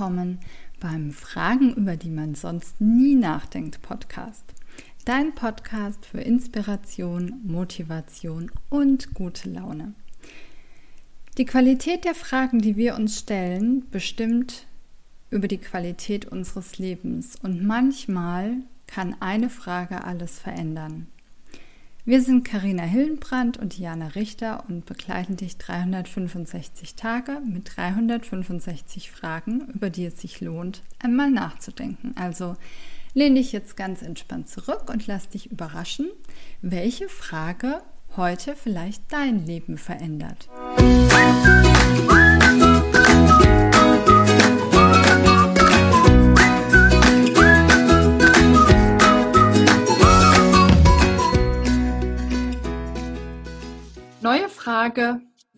Willkommen beim Fragen, über die man sonst nie nachdenkt Podcast. Dein Podcast für Inspiration, Motivation und gute Laune. Die Qualität der Fragen, die wir uns stellen, bestimmt über die Qualität unseres Lebens und manchmal kann eine Frage alles verändern. Wir sind Karina Hillenbrand und Diana Richter und begleiten dich 365 Tage mit 365 Fragen, über die es sich lohnt, einmal nachzudenken. Also lehn dich jetzt ganz entspannt zurück und lass dich überraschen, welche Frage heute vielleicht dein Leben verändert. Neue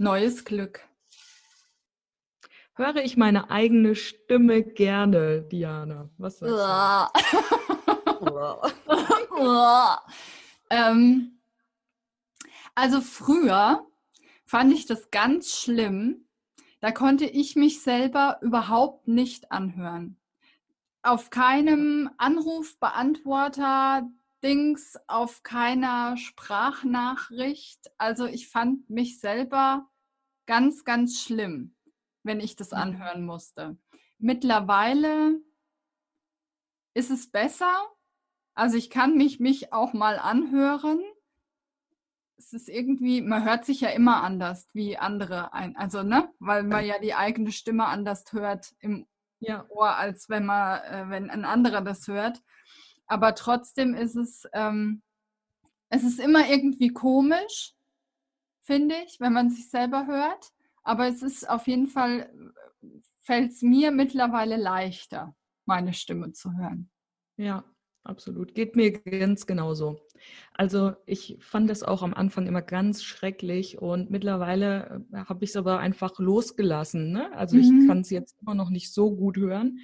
neues Glück. Höre ich meine eigene Stimme gerne, Diana? Was sagst du? ähm, also früher fand ich das ganz schlimm. Da konnte ich mich selber überhaupt nicht anhören. Auf keinem Anrufbeantworter Dings auf keiner Sprachnachricht. Also ich fand mich selber ganz, ganz schlimm, wenn ich das mhm. anhören musste. Mittlerweile ist es besser. Also ich kann mich, mich auch mal anhören. Es ist irgendwie, man hört sich ja immer anders wie andere ein, also ne, weil man ja die eigene Stimme anders hört im ja. Ohr, als wenn man, äh, wenn ein anderer das hört aber trotzdem ist es, ähm, es ist immer irgendwie komisch, finde ich, wenn man sich selber hört. Aber es ist auf jeden Fall, fällt es mir mittlerweile leichter, meine Stimme zu hören. Ja, absolut. Geht mir ganz genauso. Also ich fand das auch am Anfang immer ganz schrecklich und mittlerweile äh, habe ich es aber einfach losgelassen. Ne? Also mhm. ich kann es jetzt immer noch nicht so gut hören,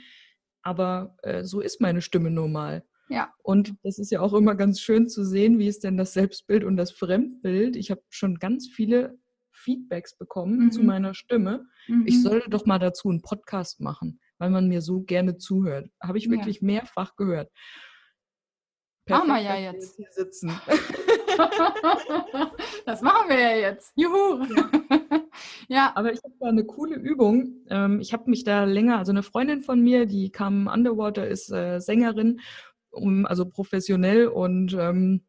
aber äh, so ist meine Stimme nun mal. Ja. Und das ist ja auch immer ganz schön zu sehen, wie ist denn das Selbstbild und das Fremdbild. Ich habe schon ganz viele Feedbacks bekommen mhm. zu meiner Stimme. Mhm. Ich sollte doch mal dazu einen Podcast machen, weil man mir so gerne zuhört. Habe ich wirklich ja. mehrfach gehört. Perfekt, machen wir ja jetzt. Hier sitzen. das machen wir ja jetzt. Juhu. Ja. ja. Aber ich habe da eine coole Übung. Ähm, ich habe mich da länger, also eine Freundin von mir, die kam Underwater, ist äh, Sängerin um, also professionell und ähm,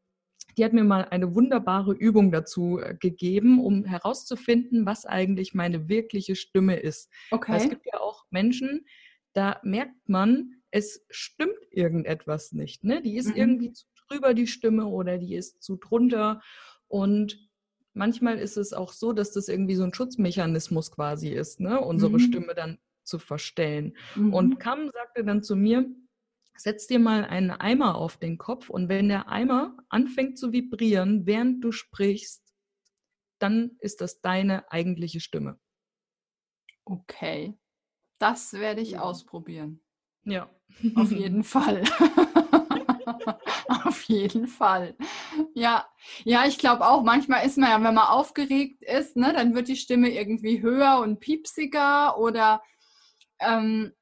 die hat mir mal eine wunderbare Übung dazu äh, gegeben, um herauszufinden, was eigentlich meine wirkliche Stimme ist. Okay. es gibt ja auch Menschen, da merkt man, es stimmt irgendetwas nicht. Ne? Die ist mhm. irgendwie zu drüber, die Stimme, oder die ist zu drunter. Und manchmal ist es auch so, dass das irgendwie so ein Schutzmechanismus quasi ist, ne? unsere mhm. Stimme dann zu verstellen. Mhm. Und Kam sagte dann zu mir, Setz dir mal einen Eimer auf den Kopf und wenn der Eimer anfängt zu vibrieren, während du sprichst, dann ist das deine eigentliche Stimme. Okay, das werde ich ausprobieren. Ja. Auf jeden Fall. Auf jeden Fall. Ja, ja, ich glaube auch, manchmal ist man ja, wenn man aufgeregt ist, ne, dann wird die Stimme irgendwie höher und piepsiger oder ähm,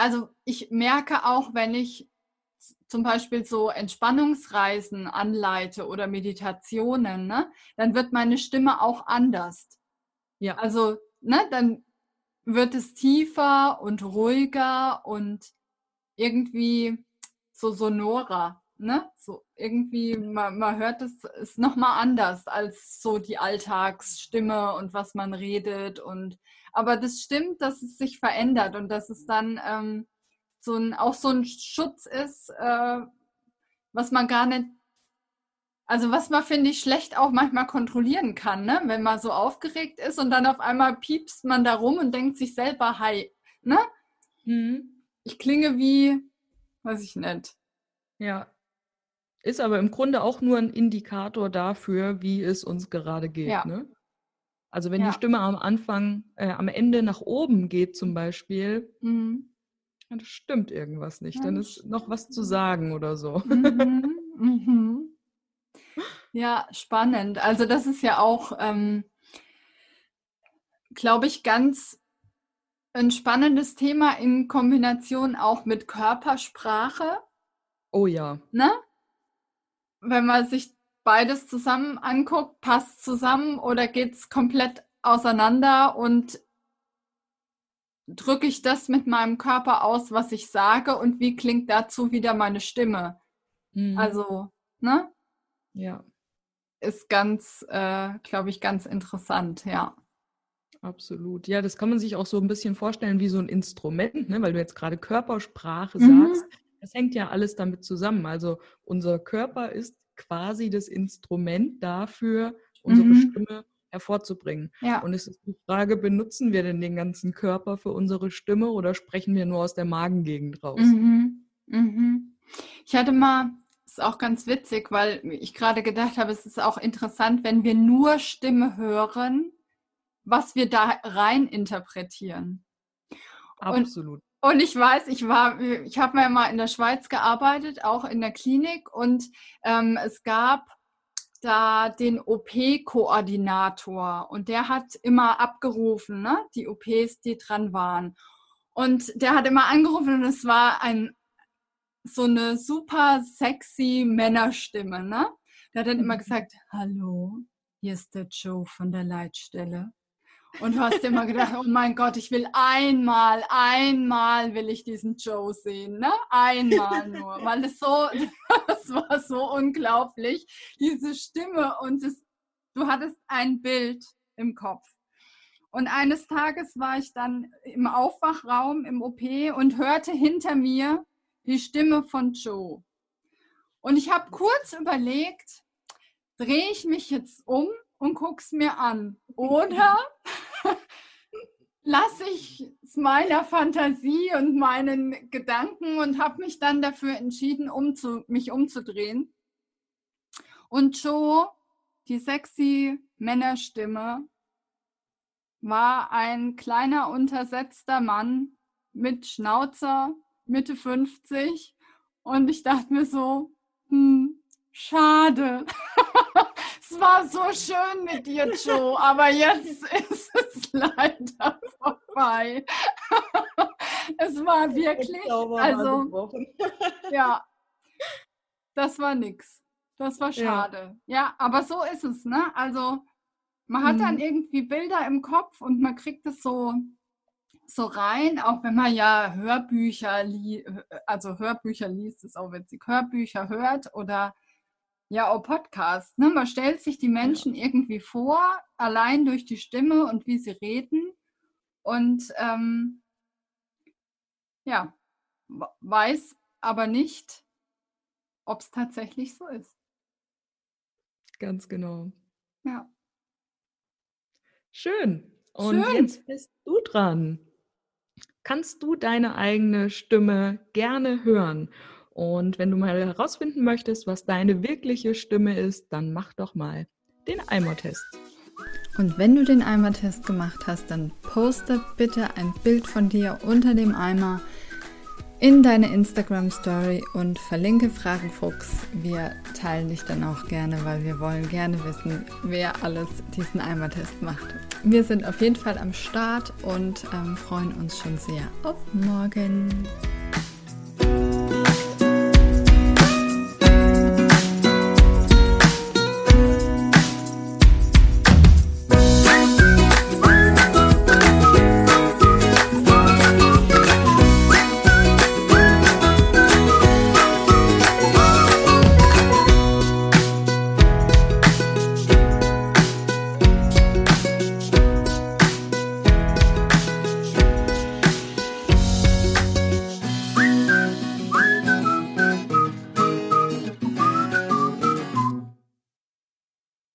also ich merke auch, wenn ich zum Beispiel so Entspannungsreisen anleite oder Meditationen, ne, dann wird meine Stimme auch anders. Ja. Also, ne, dann wird es tiefer und ruhiger und irgendwie so sonorer. Ne? So irgendwie, man, man hört es ist nochmal anders als so die Alltagsstimme und was man redet und aber das stimmt, dass es sich verändert und dass es dann ähm, so ein, auch so ein Schutz ist, äh, was man gar nicht, also was man, finde ich, schlecht auch manchmal kontrollieren kann, ne? wenn man so aufgeregt ist und dann auf einmal piepst man da rum und denkt sich selber, hi, ne? Mhm. Ich klinge wie, weiß ich nicht. Ja. Ist aber im Grunde auch nur ein Indikator dafür, wie es uns gerade geht. Ja. Ne? Also wenn ja. die Stimme am Anfang, äh, am Ende nach oben geht zum Beispiel, mhm. dann stimmt irgendwas nicht. Ja, dann ist noch was zu sagen oder so. Mhm. Mhm. Ja, spannend. Also das ist ja auch, ähm, glaube ich, ganz ein spannendes Thema in Kombination auch mit Körpersprache. Oh ja. Ne? Wenn man sich beides zusammen anguckt, passt zusammen oder geht es komplett auseinander und drücke ich das mit meinem Körper aus, was ich sage und wie klingt dazu wieder meine Stimme? Mhm. Also, ne? Ja. Ist ganz, äh, glaube ich, ganz interessant, ja. Absolut. Ja, das kann man sich auch so ein bisschen vorstellen wie so ein Instrument, ne? weil du jetzt gerade Körpersprache mhm. sagst. Das hängt ja alles damit zusammen. Also unser Körper ist quasi das Instrument dafür, unsere mhm. Stimme hervorzubringen. Ja. Und es ist die Frage, benutzen wir denn den ganzen Körper für unsere Stimme oder sprechen wir nur aus der Magengegend raus? Mhm. Mhm. Ich hatte mal, ist auch ganz witzig, weil ich gerade gedacht habe, es ist auch interessant, wenn wir nur Stimme hören, was wir da rein interpretieren. Absolut. Und, und ich weiß, ich war, ich habe mal in der Schweiz gearbeitet, auch in der Klinik, und ähm, es gab da den OP-Koordinator und der hat immer abgerufen, ne, die OPs, die dran waren. Und der hat immer angerufen und es war ein so eine super sexy Männerstimme, ne? Der hat dann immer mhm. gesagt, hallo, hier ist der Joe von der Leitstelle. Und du hast immer gedacht, oh mein Gott, ich will einmal, einmal will ich diesen Joe sehen, ne? Einmal nur, weil es so, das war so unglaublich, diese Stimme und es, du hattest ein Bild im Kopf. Und eines Tages war ich dann im Aufwachraum im OP und hörte hinter mir die Stimme von Joe. Und ich habe kurz überlegt, drehe ich mich jetzt um und gucke es mir an. Oder lasse ich es meiner Fantasie und meinen Gedanken und habe mich dann dafür entschieden, umzu, mich umzudrehen. Und Joe, die sexy Männerstimme, war ein kleiner, untersetzter Mann mit Schnauzer, Mitte 50. Und ich dachte mir so, hm, schade. es war so schön mit dir, Joe, aber jetzt ist es leider vorbei. es war wirklich, also, ja, das war nix. Das war schade. Ja. ja, aber so ist es, ne? Also, man hat mhm. dann irgendwie Bilder im Kopf und man kriegt es so, so rein, auch wenn man ja Hörbücher, also Hörbücher liest, ist auch witzig, Hörbücher hört oder ja, auch Podcast. Ne? Man stellt sich die Menschen ja. irgendwie vor, allein durch die Stimme und wie sie reden. Und ähm, ja, weiß aber nicht, ob es tatsächlich so ist. Ganz genau. Ja. Schön. Und Schön. jetzt bist du dran. Kannst du deine eigene Stimme gerne hören? Und wenn du mal herausfinden möchtest, was deine wirkliche Stimme ist, dann mach doch mal den Eimertest. Und wenn du den Eimertest gemacht hast, dann poste bitte ein Bild von dir unter dem Eimer in deine Instagram Story und verlinke Fragenfuchs. Wir teilen dich dann auch gerne, weil wir wollen gerne wissen, wer alles diesen Eimertest macht. Wir sind auf jeden Fall am Start und ähm, freuen uns schon sehr auf morgen.